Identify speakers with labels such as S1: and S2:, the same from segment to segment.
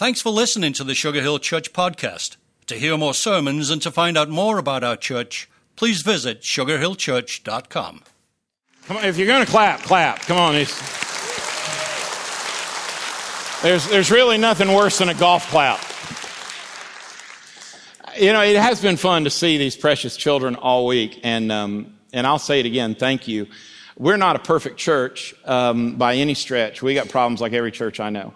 S1: Thanks for listening to the Sugar Hill Church podcast. To hear more sermons and to find out more about our church, please visit sugarhillchurch.com.
S2: Come on, if you're going to clap, clap. Come on. It's, there's, there's really nothing worse than a golf clap. You know, it has been fun to see these precious children all week, and, um, and I'll say it again thank you. We're not a perfect church um, by any stretch. We got problems like every church I know.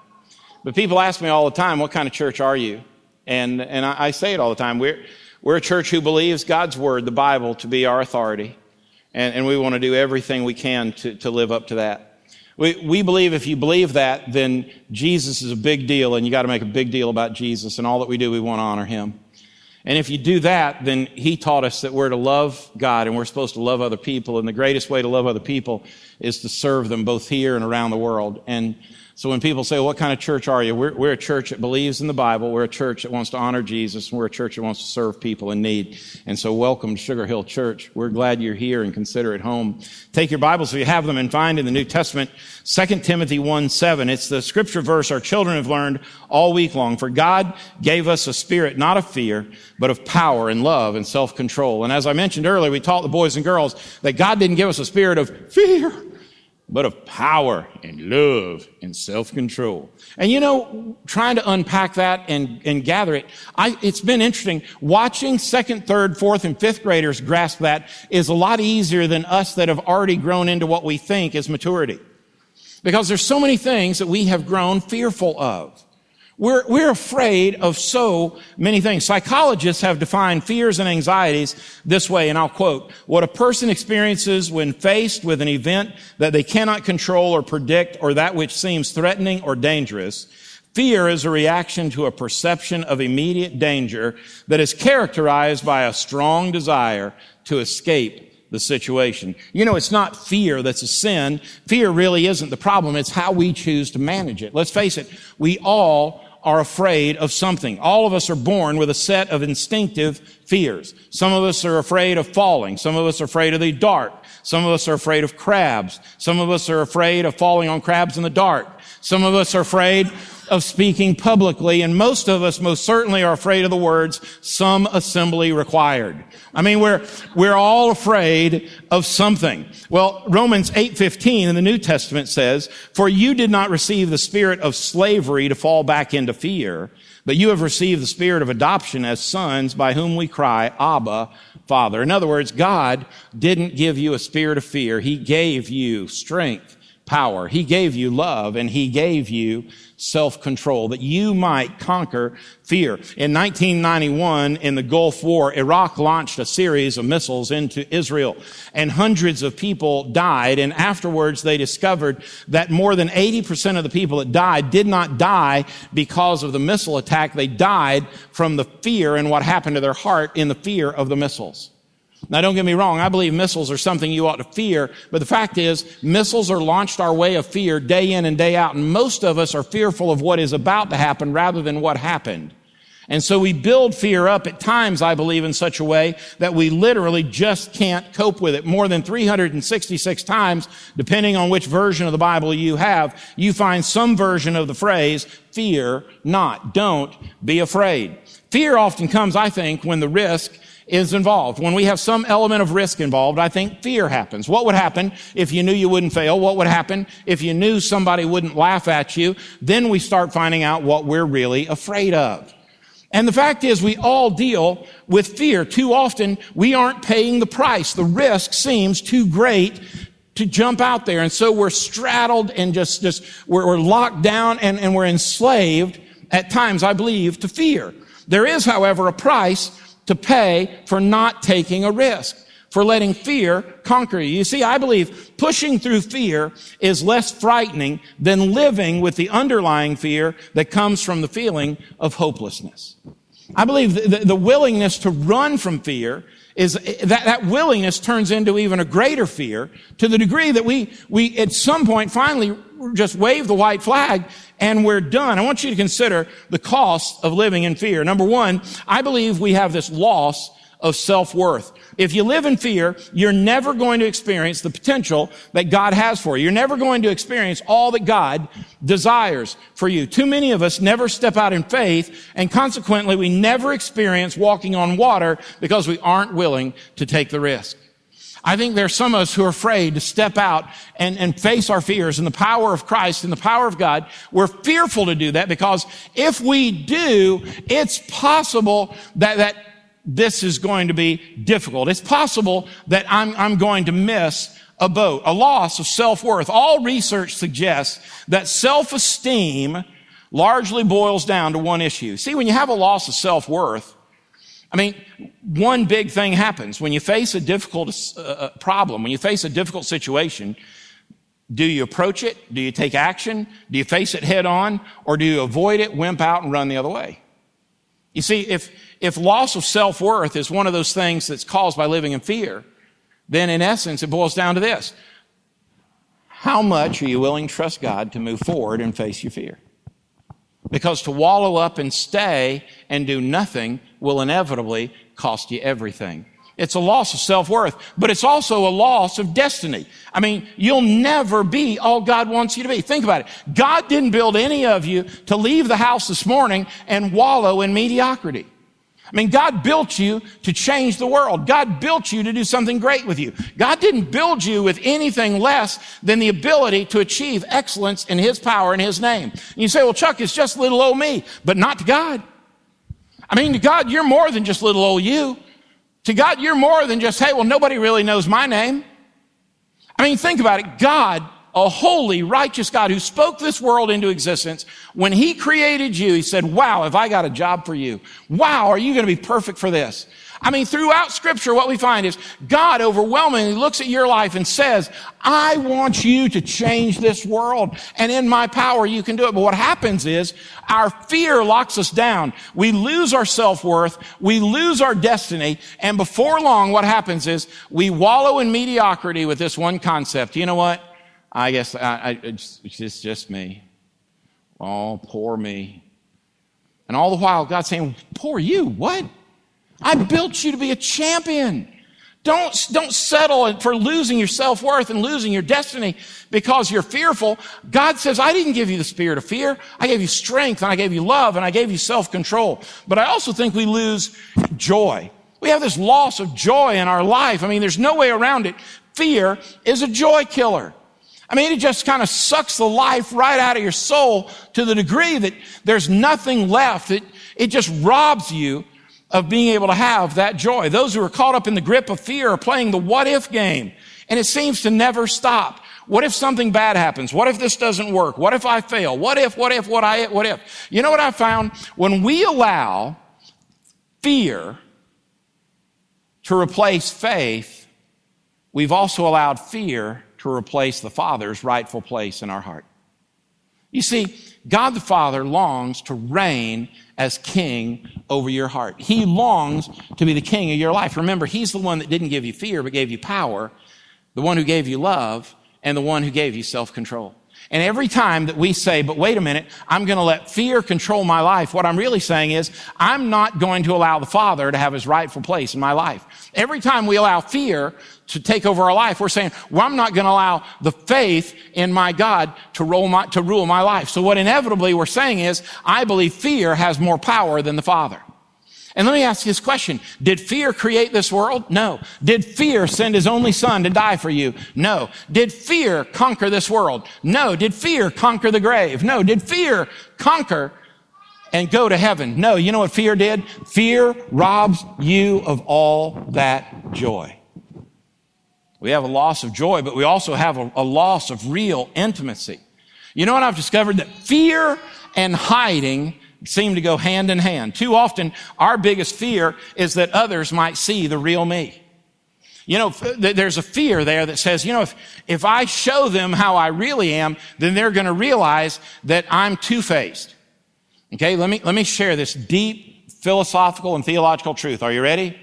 S2: But people ask me all the time, what kind of church are you? And, and I, I say it all the time. We're, we're a church who believes God's word, the Bible, to be our authority. And, and we want to do everything we can to, to live up to that. We, we believe if you believe that, then Jesus is a big deal and you got to make a big deal about Jesus and all that we do, we want to honor him. And if you do that, then he taught us that we're to love God and we're supposed to love other people. And the greatest way to love other people is to serve them both here and around the world. And so when people say, what kind of church are you? We're, we're, a church that believes in the Bible. We're a church that wants to honor Jesus. And we're a church that wants to serve people in need. And so welcome to Sugar Hill Church. We're glad you're here and consider it home. Take your Bibles if you have them and find in the New Testament 2 Timothy 1 7. It's the scripture verse our children have learned all week long. For God gave us a spirit not of fear, but of power and love and self-control. And as I mentioned earlier, we taught the boys and girls that God didn't give us a spirit of fear but of power and love and self-control. And you know, trying to unpack that and, and gather it, I, it's been interesting. Watching second, third, fourth, and fifth graders grasp that is a lot easier than us that have already grown into what we think is maturity. Because there's so many things that we have grown fearful of. We're, we're afraid of so many things. Psychologists have defined fears and anxieties this way, and I'll quote, what a person experiences when faced with an event that they cannot control or predict or that which seems threatening or dangerous. Fear is a reaction to a perception of immediate danger that is characterized by a strong desire to escape the situation. You know, it's not fear that's a sin. Fear really isn't the problem. It's how we choose to manage it. Let's face it. We all are afraid of something. All of us are born with a set of instinctive fears. Some of us are afraid of falling. Some of us are afraid of the dark. Some of us are afraid of crabs. Some of us are afraid of falling on crabs in the dark. Some of us are afraid of speaking publicly, and most of us most certainly are afraid of the words, some assembly required. I mean, we're, we're all afraid of something. Well, Romans 8:15 in the New Testament says, "For you did not receive the spirit of slavery to fall back into fear, but you have received the spirit of adoption as sons by whom we cry, Abba, Father." In other words, God didn't give you a spirit of fear. He gave you strength power. He gave you love and he gave you self-control that you might conquer fear. In 1991, in the Gulf War, Iraq launched a series of missiles into Israel and hundreds of people died. And afterwards, they discovered that more than 80% of the people that died did not die because of the missile attack. They died from the fear and what happened to their heart in the fear of the missiles. Now, don't get me wrong. I believe missiles are something you ought to fear. But the fact is, missiles are launched our way of fear day in and day out. And most of us are fearful of what is about to happen rather than what happened. And so we build fear up at times, I believe, in such a way that we literally just can't cope with it. More than 366 times, depending on which version of the Bible you have, you find some version of the phrase, fear not. Don't be afraid. Fear often comes, I think, when the risk is involved. When we have some element of risk involved, I think fear happens. What would happen if you knew you wouldn't fail? What would happen if you knew somebody wouldn't laugh at you? Then we start finding out what we're really afraid of. And the fact is we all deal with fear. Too often we aren't paying the price. The risk seems too great to jump out there. And so we're straddled and just, just, we're, we're locked down and, and we're enslaved at times, I believe, to fear. There is, however, a price to pay for not taking a risk, for letting fear conquer you. You see, I believe pushing through fear is less frightening than living with the underlying fear that comes from the feeling of hopelessness. I believe the, the willingness to run from fear is that, that willingness turns into even a greater fear to the degree that we, we at some point finally just wave the white flag and we're done. I want you to consider the cost of living in fear. Number one, I believe we have this loss of self-worth. If you live in fear, you're never going to experience the potential that God has for you. You're never going to experience all that God desires for you. Too many of us never step out in faith, and consequently, we never experience walking on water because we aren't willing to take the risk. I think there's some of us who are afraid to step out and, and face our fears in the power of Christ and the power of God. We're fearful to do that because if we do, it's possible that, that this is going to be difficult. It's possible that I'm, I'm going to miss a boat, a loss of self-worth. All research suggests that self-esteem largely boils down to one issue. See, when you have a loss of self-worth, I mean, one big thing happens. When you face a difficult uh, uh, problem, when you face a difficult situation, do you approach it? Do you take action? Do you face it head on? Or do you avoid it, wimp out, and run the other way? You see, if, if loss of self-worth is one of those things that's caused by living in fear, then in essence, it boils down to this. How much are you willing to trust God to move forward and face your fear? Because to wallow up and stay and do nothing will inevitably cost you everything. It's a loss of self-worth, but it's also a loss of destiny. I mean, you'll never be all God wants you to be. Think about it. God didn't build any of you to leave the house this morning and wallow in mediocrity. I mean, God built you to change the world. God built you to do something great with you. God didn't build you with anything less than the ability to achieve excellence in His power and His name. And you say, well, Chuck, it's just little old me, but not to God. I mean, to God, you're more than just little old you. To God, you're more than just, hey, well, nobody really knows my name. I mean, think about it. God, a holy, righteous God who spoke this world into existence, when he created you, he said, wow, have I got a job for you? Wow, are you going to be perfect for this? I mean, throughout scripture, what we find is God overwhelmingly looks at your life and says, I want you to change this world. And in my power, you can do it. But what happens is our fear locks us down. We lose our self-worth. We lose our destiny. And before long, what happens is we wallow in mediocrity with this one concept. You know what? I guess I, I, it's, it's just me. Oh, poor me. And all the while, God's saying, poor you. What? I built you to be a champion. Don't, don't settle for losing your self-worth and losing your destiny because you're fearful. God says, I didn't give you the spirit of fear. I gave you strength and I gave you love and I gave you self-control. But I also think we lose joy. We have this loss of joy in our life. I mean, there's no way around it. Fear is a joy killer. I mean, it just kind of sucks the life right out of your soul to the degree that there's nothing left. It, it just robs you of being able to have that joy. Those who are caught up in the grip of fear are playing the what if game. And it seems to never stop. What if something bad happens? What if this doesn't work? What if I fail? What if, what if, what I, what if? You know what I found? When we allow fear to replace faith, we've also allowed fear to replace the Father's rightful place in our heart. You see, God the Father longs to reign as king over your heart. He longs to be the king of your life. Remember, He's the one that didn't give you fear, but gave you power, the one who gave you love, and the one who gave you self-control. And every time that we say, but wait a minute, I'm going to let fear control my life, what I'm really saying is, I'm not going to allow the Father to have his rightful place in my life. Every time we allow fear to take over our life, we're saying, well, I'm not going to allow the faith in my God to, my, to rule my life. So what inevitably we're saying is, I believe fear has more power than the Father. And let me ask you this question. Did fear create this world? No. Did fear send his only son to die for you? No. Did fear conquer this world? No. Did fear conquer the grave? No. Did fear conquer and go to heaven? No. You know what fear did? Fear robs you of all that joy. We have a loss of joy, but we also have a, a loss of real intimacy. You know what I've discovered? That fear and hiding seem to go hand in hand. Too often, our biggest fear is that others might see the real me. You know, there's a fear there that says, you know, if, if I show them how I really am, then they're going to realize that I'm two-faced. Okay, let me, let me share this deep philosophical and theological truth. Are you ready?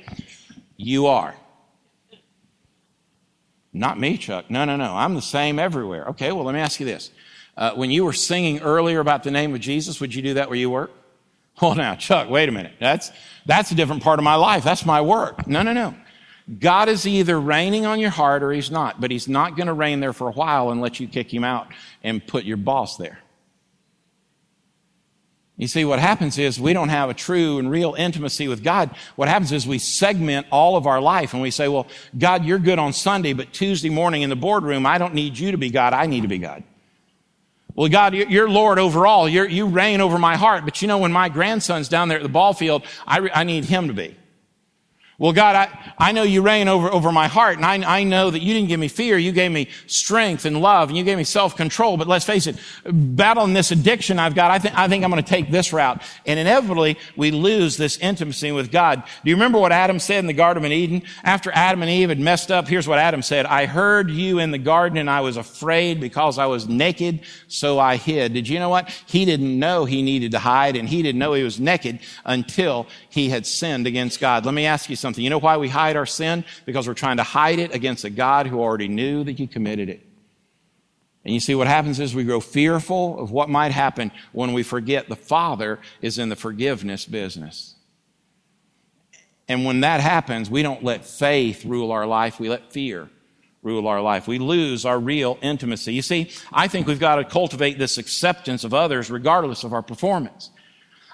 S2: You are. Not me, Chuck. No, no, no. I'm the same everywhere. Okay, well, let me ask you this. Uh, when you were singing earlier about the name of Jesus, would you do that where you work? Well, now, Chuck, wait a minute. That's, that's a different part of my life. That's my work. No, no, no. God is either reigning on your heart or he's not, but he's not going to reign there for a while and let you kick him out and put your boss there. You see, what happens is we don't have a true and real intimacy with God. What happens is we segment all of our life and we say, well, God, you're good on Sunday, but Tuesday morning in the boardroom, I don't need you to be God. I need to be God. Well, God, you're Lord over all. You're, you reign over my heart. But you know, when my grandson's down there at the ball field, I, I need him to be. Well, God, I, I know you reign over, over my heart, and I, I know that you didn't give me fear. You gave me strength and love, and you gave me self-control. But let's face it, battling this addiction I've got, I think, I think I'm going to take this route. And inevitably, we lose this intimacy with God. Do you remember what Adam said in the Garden of Eden? After Adam and Eve had messed up, here's what Adam said. I heard you in the garden, and I was afraid because I was naked, so I hid. Did you know what? He didn't know he needed to hide, and he didn't know he was naked until he had sinned against God. Let me ask you something something. You know why we hide our sin? Because we're trying to hide it against a God who already knew that you committed it. And you see, what happens is we grow fearful of what might happen when we forget the Father is in the forgiveness business. And when that happens, we don't let faith rule our life, we let fear rule our life. We lose our real intimacy. You see, I think we've got to cultivate this acceptance of others regardless of our performance.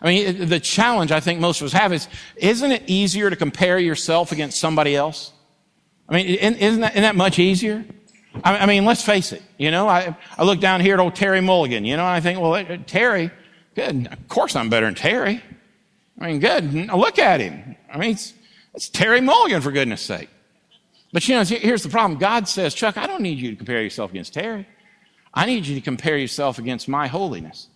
S2: I mean, the challenge I think most of us have is, isn't it easier to compare yourself against somebody else? I mean, isn't that, isn't that much easier? I mean, let's face it. You know, I, I look down here at old Terry Mulligan, you know, and I think, well, uh, Terry, good. Of course I'm better than Terry. I mean, good. Look at him. I mean, it's, it's Terry Mulligan, for goodness sake. But you know, here's the problem. God says, Chuck, I don't need you to compare yourself against Terry. I need you to compare yourself against my holiness.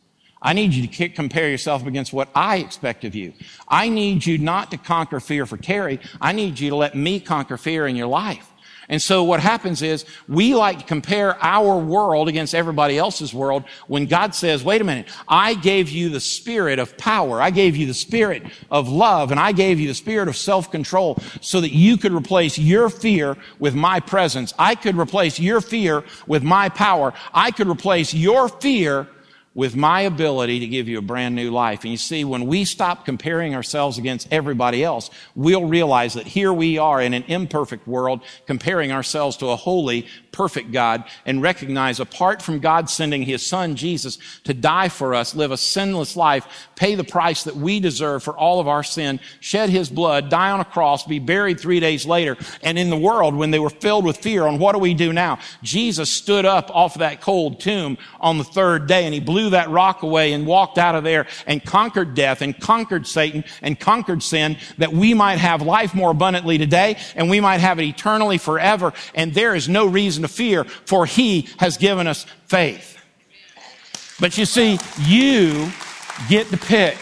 S2: I need you to compare yourself against what I expect of you. I need you not to conquer fear for Terry. I need you to let me conquer fear in your life. And so what happens is we like to compare our world against everybody else's world when God says, wait a minute, I gave you the spirit of power. I gave you the spirit of love and I gave you the spirit of self-control so that you could replace your fear with my presence. I could replace your fear with my power. I could replace your fear with my ability to give you a brand new life. And you see, when we stop comparing ourselves against everybody else, we'll realize that here we are in an imperfect world comparing ourselves to a holy, perfect God and recognize apart from God sending his son Jesus to die for us, live a sinless life, pay the price that we deserve for all of our sin, shed his blood, die on a cross, be buried three days later. And in the world, when they were filled with fear on what do we do now? Jesus stood up off of that cold tomb on the third day and he blew blew that rock away and walked out of there and conquered death and conquered Satan and conquered sin that we might have life more abundantly today and we might have it eternally forever. And there is no reason to fear for he has given us faith. But you see, you get to pick.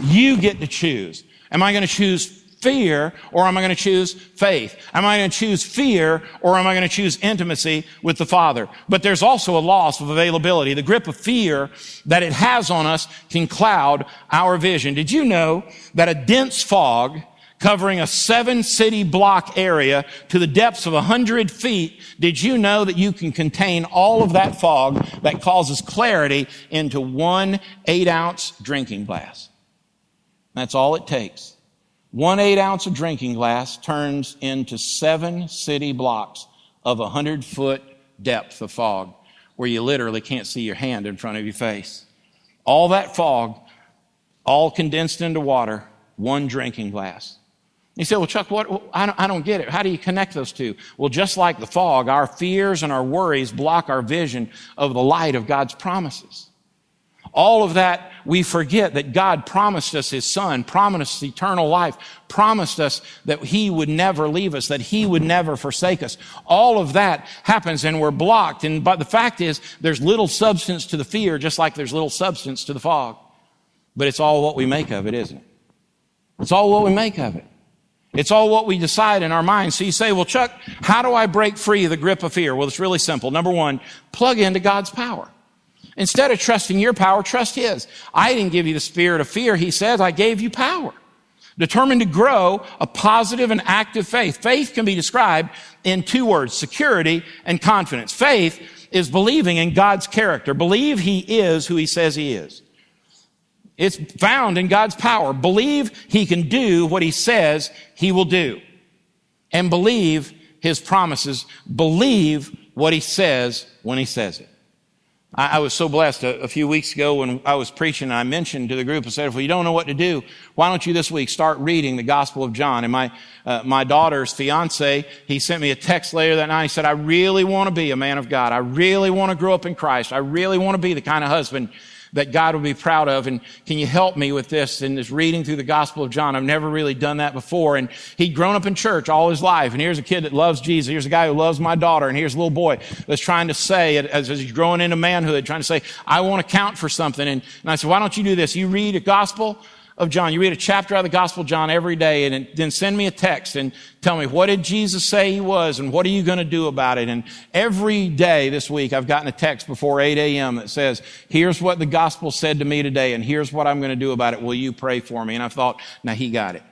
S2: You get to choose. Am I going to choose fear or am I going to choose faith? Am I going to choose fear or am I going to choose intimacy with the Father? But there's also a loss of availability. The grip of fear that it has on us can cloud our vision. Did you know that a dense fog covering a seven city block area to the depths of a hundred feet, did you know that you can contain all of that fog that causes clarity into one eight ounce drinking glass? That's all it takes. One eight ounce of drinking glass turns into seven city blocks of a hundred foot depth of fog where you literally can't see your hand in front of your face. All that fog, all condensed into water, one drinking glass. You say, well, Chuck, what? I don't, I don't get it. How do you connect those two? Well, just like the fog, our fears and our worries block our vision of the light of God's promises. All of that, we forget that God promised us His Son, promised us eternal life, promised us that He would never leave us, that He would never forsake us. All of that happens and we're blocked. And, but the fact is, there's little substance to the fear, just like there's little substance to the fog. But it's all what we make of it, isn't it? It's all what we make of it. It's all what we decide in our minds. So you say, well, Chuck, how do I break free of the grip of fear? Well, it's really simple. Number one, plug into God's power. Instead of trusting your power, trust His. I didn't give you the spirit of fear. He says, I gave you power. Determined to grow a positive and active faith. Faith can be described in two words, security and confidence. Faith is believing in God's character. Believe He is who He says He is. It's found in God's power. Believe he can do what he says he will do. And believe his promises. Believe what he says when he says it. I, I was so blessed a, a, few weeks ago when I was preaching and I mentioned to the group, I said, if you don't know what to do, why don't you this week start reading the Gospel of John? And my, uh, my daughter's fiance, he sent me a text later that night. He said, I really want to be a man of God. I really want to grow up in Christ. I really want to be the kind of husband that God will be proud of. And can you help me with this in this reading through the Gospel of John? I've never really done that before. And he'd grown up in church all his life. And here's a kid that loves Jesus. Here's a guy who loves my daughter. And here's a little boy that's trying to say, as, as he's growing into manhood, trying to say, I want to count for something. And, and I said, why don't you do this? You read a gospel of John. You read a chapter out of the Gospel of John every day and then send me a text and tell me, what did Jesus say he was and what are you going to do about it? And every day this week, I've gotten a text before 8 a.m. that says, here's what the gospel said to me today and here's what I'm going to do about it. Will you pray for me? And I thought, now he got it.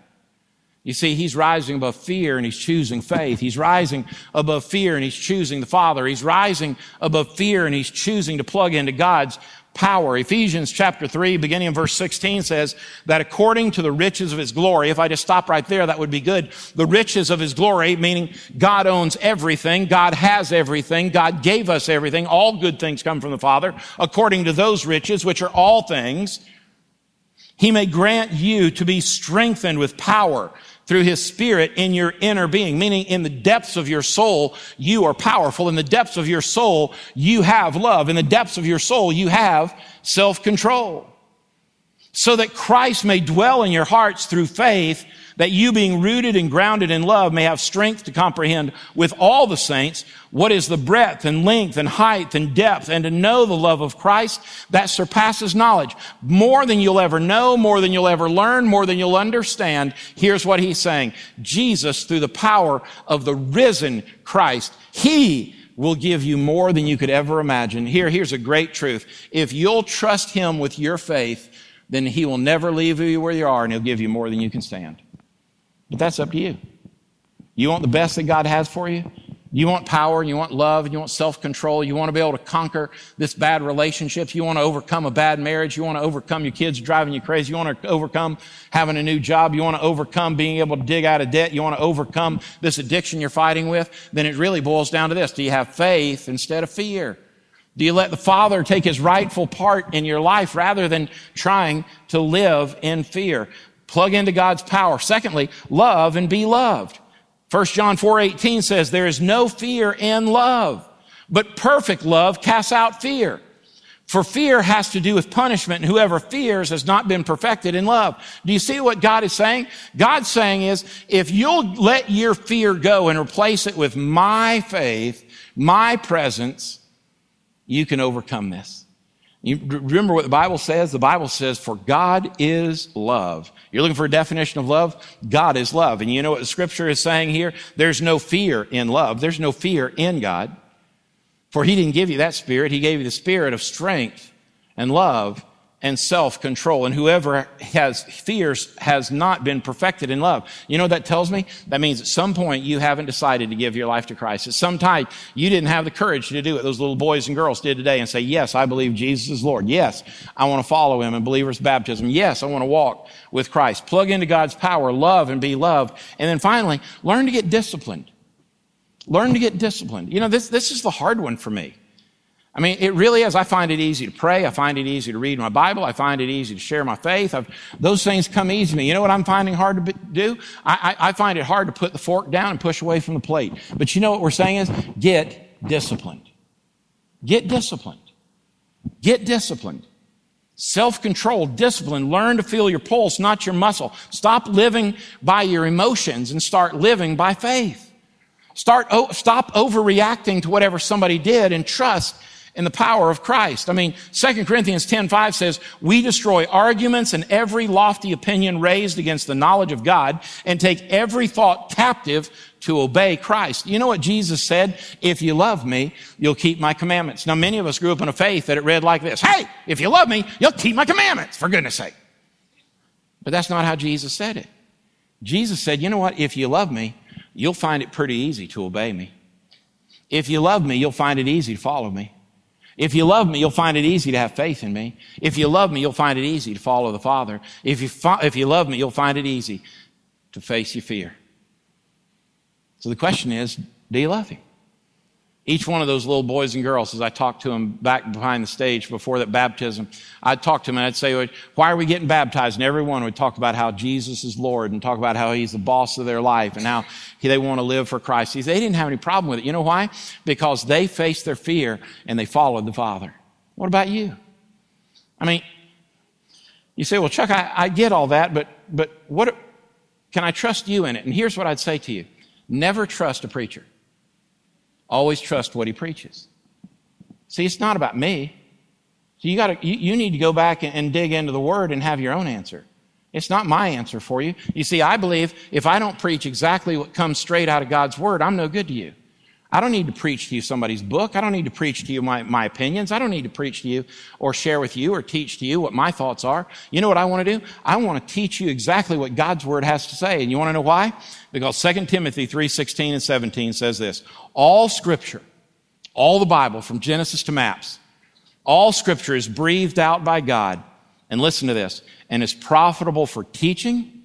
S2: You see, he's rising above fear and he's choosing faith. He's rising above fear and he's choosing the Father. He's rising above fear and he's choosing to plug into God's power. Ephesians chapter 3, beginning in verse 16 says that according to the riches of his glory, if I just stop right there, that would be good. The riches of his glory, meaning God owns everything. God has everything. God gave us everything. All good things come from the Father. According to those riches, which are all things, he may grant you to be strengthened with power through his spirit in your inner being, meaning in the depths of your soul, you are powerful. In the depths of your soul, you have love. In the depths of your soul, you have self-control. So that Christ may dwell in your hearts through faith, that you being rooted and grounded in love may have strength to comprehend with all the saints what is the breadth and length and height and depth and to know the love of Christ that surpasses knowledge. More than you'll ever know, more than you'll ever learn, more than you'll understand. Here's what he's saying. Jesus, through the power of the risen Christ, he will give you more than you could ever imagine. Here, here's a great truth. If you'll trust him with your faith, then he will never leave you where you are and he'll give you more than you can stand. But that's up to you. You want the best that God has for you? You want power, you want love, you want self-control, you want to be able to conquer this bad relationship, you want to overcome a bad marriage, you want to overcome your kids driving you crazy, you want to overcome having a new job, you want to overcome being able to dig out of debt, you want to overcome this addiction you're fighting with, then it really boils down to this. Do you have faith instead of fear? Do you let the Father take his rightful part in your life rather than trying to live in fear? Plug into God's power. Secondly, love and be loved. 1 John 4:18 says there is no fear in love, but perfect love casts out fear. For fear has to do with punishment, and whoever fears has not been perfected in love. Do you see what God is saying? God's saying is, if you'll let your fear go and replace it with my faith, my presence, you can overcome this. You remember what the Bible says? The Bible says, for God is love. You're looking for a definition of love? God is love. And you know what the scripture is saying here? There's no fear in love. There's no fear in God. For he didn't give you that spirit. He gave you the spirit of strength and love and self-control. And whoever has fears has not been perfected in love. You know what that tells me? That means at some point you haven't decided to give your life to Christ. At some time you didn't have the courage to do what those little boys and girls did today and say, yes, I believe Jesus is Lord. Yes, I want to follow him in believer's baptism. Yes, I want to walk with Christ. Plug into God's power, love and be loved. And then finally, learn to get disciplined. Learn to get disciplined. You know, this, this is the hard one for me. I mean, it really is. I find it easy to pray. I find it easy to read my Bible. I find it easy to share my faith. I've, those things come easy to me. You know what I'm finding hard to do? I, I, I find it hard to put the fork down and push away from the plate. But you know what we're saying is get disciplined. Get disciplined. Get disciplined. Self-control, discipline, learn to feel your pulse, not your muscle. Stop living by your emotions and start living by faith. Start, stop overreacting to whatever somebody did and trust in the power of Christ. I mean, 2 Corinthians 10:5 says, "We destroy arguments and every lofty opinion raised against the knowledge of God and take every thought captive to obey Christ." You know what Jesus said? "If you love me, you'll keep my commandments." Now, many of us grew up in a faith that it read like this, "Hey, if you love me, you'll keep my commandments, for goodness sake." But that's not how Jesus said it. Jesus said, "You know what? If you love me, you'll find it pretty easy to obey me. If you love me, you'll find it easy to follow me. If you love me, you'll find it easy to have faith in me. If you love me, you'll find it easy to follow the Father. If you, fi- if you love me, you'll find it easy to face your fear. So the question is, do you love him? Each one of those little boys and girls, as I talked to them back behind the stage before that baptism, I'd talk to them and I'd say, why are we getting baptized? And every one would talk about how Jesus is Lord and talk about how he's the boss of their life and how they want to live for Christ. They didn't have any problem with it. You know why? Because they faced their fear and they followed the Father. What about you? I mean, you say, well, Chuck, I, I get all that, but, but what, can I trust you in it? And here's what I'd say to you. Never trust a preacher. Always trust what he preaches. See, it's not about me. So you got you, you need to go back and, and dig into the word and have your own answer. It's not my answer for you. You see, I believe if I don't preach exactly what comes straight out of God's word, I'm no good to you. I don't need to preach to you somebody's book. I don't need to preach to you my, my opinions. I don't need to preach to you or share with you or teach to you what my thoughts are. You know what I want to do? I want to teach you exactly what God's word has to say. And you want to know why? Because 2 Timothy 3, 16 and 17 says this. All scripture, all the Bible from Genesis to maps, all scripture is breathed out by God. And listen to this. And is profitable for teaching,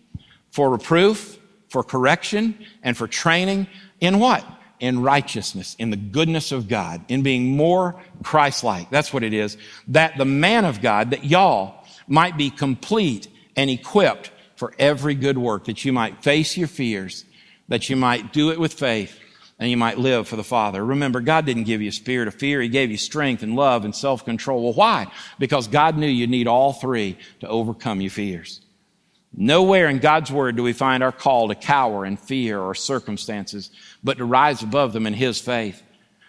S2: for reproof, for correction, and for training in what? In righteousness, in the goodness of God, in being more Christ-like. That's what it is. That the man of God, that y'all might be complete and equipped for every good work, that you might face your fears, that you might do it with faith, and you might live for the Father. Remember, God didn't give you a spirit of fear. He gave you strength and love and self-control. Well, why? Because God knew you'd need all three to overcome your fears. Nowhere in God's word do we find our call to cower in fear or circumstances, but to rise above them in His faith.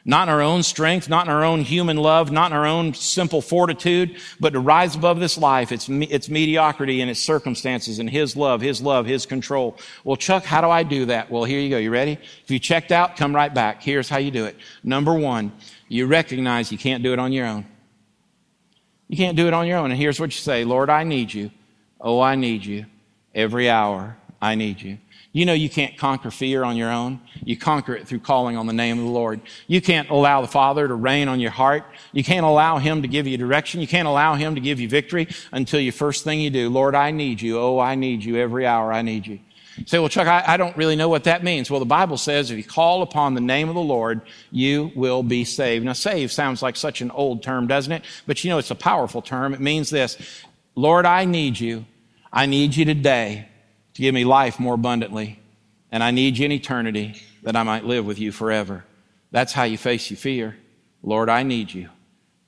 S2: Not in our own strength, not in our own human love, not in our own simple fortitude, but to rise above this life, its, its mediocrity and its circumstances and His love, His love, His control. Well, Chuck, how do I do that? Well, here you go. You ready? If you checked out, come right back. Here's how you do it. Number one, you recognize you can't do it on your own. You can't do it on your own. And here's what you say Lord, I need you. Oh, I need you. Every hour, I need you. You know you can't conquer fear on your own. You conquer it through calling on the name of the Lord. You can't allow the Father to reign on your heart. You can't allow Him to give you direction. You can't allow Him to give you victory until you first thing you do, Lord, I need you. Oh, I need you. Every hour I need you. you say, well, Chuck, I, I don't really know what that means. Well, the Bible says if you call upon the name of the Lord, you will be saved. Now, saved sounds like such an old term, doesn't it? But you know, it's a powerful term. It means this. Lord, I need you. I need you today to give me life more abundantly. And I need you in eternity that I might live with you forever. That's how you face your fear. Lord, I need you.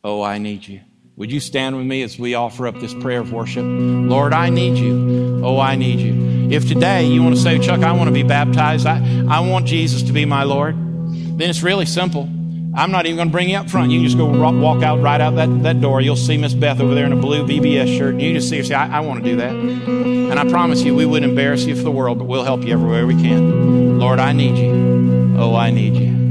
S2: Oh, I need you. Would you stand with me as we offer up this prayer of worship? Lord, I need you. Oh, I need you. If today you want to say, Chuck, I want to be baptized, I, I want Jesus to be my Lord, then it's really simple. I'm not even going to bring you up front. You can just go walk out right out that, that door. You'll see Miss Beth over there in a blue VBS shirt. You just see her say, I, I want to do that. And I promise you, we wouldn't embarrass you for the world, but we'll help you everywhere we can. Lord, I need you. Oh, I need you.